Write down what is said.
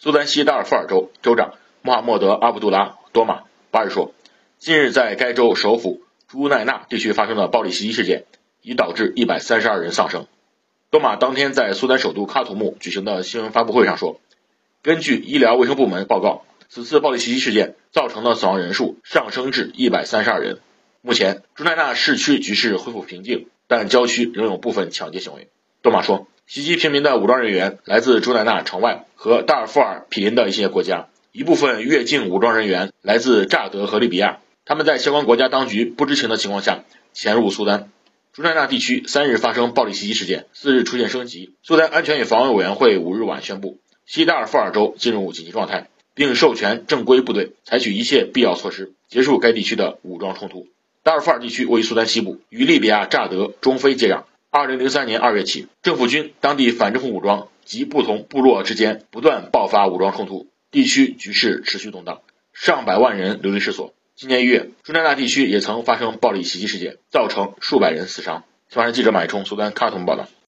苏丹西达尔富尔州州长穆罕默德·阿卜杜拉·多马八日说，近日在该州首府朱奈纳地区发生的暴力袭击事件，已导致一百三十二人丧生。多马当天在苏丹首都喀土穆举行的新闻发布会上说，根据医疗卫生部门报告，此次暴力袭击事件造成的死亡人数上升至一百三十二人。目前，朱奈纳市区局势恢复平静，但郊区仍有部分抢劫行为。多马说。袭击平民的武装人员来自朱乃纳城外和达尔富尔毗邻的一些国家，一部分越境武装人员来自乍得和利比亚。他们在相关国家当局不知情的情况下潜入苏丹。朱乃纳地区三日发生暴力袭击事件，四日出现升级。苏丹安全与防卫委员会五日晚宣布，西达尔富尔州进入紧急状态，并授权正规部队采取一切必要措施，结束该地区的武装冲突。达尔富尔地区位于苏丹西部，与利比亚乍得、中非接壤。二零零三年二月起，政府军、当地反政府武装及不同部落之间不断爆发武装冲突，地区局势持续动荡，上百万人流离失所。今年一月，中南大地区也曾发生暴力袭击事件，造成数百人死伤。新华社记者马一冲，苏丹卡通报道。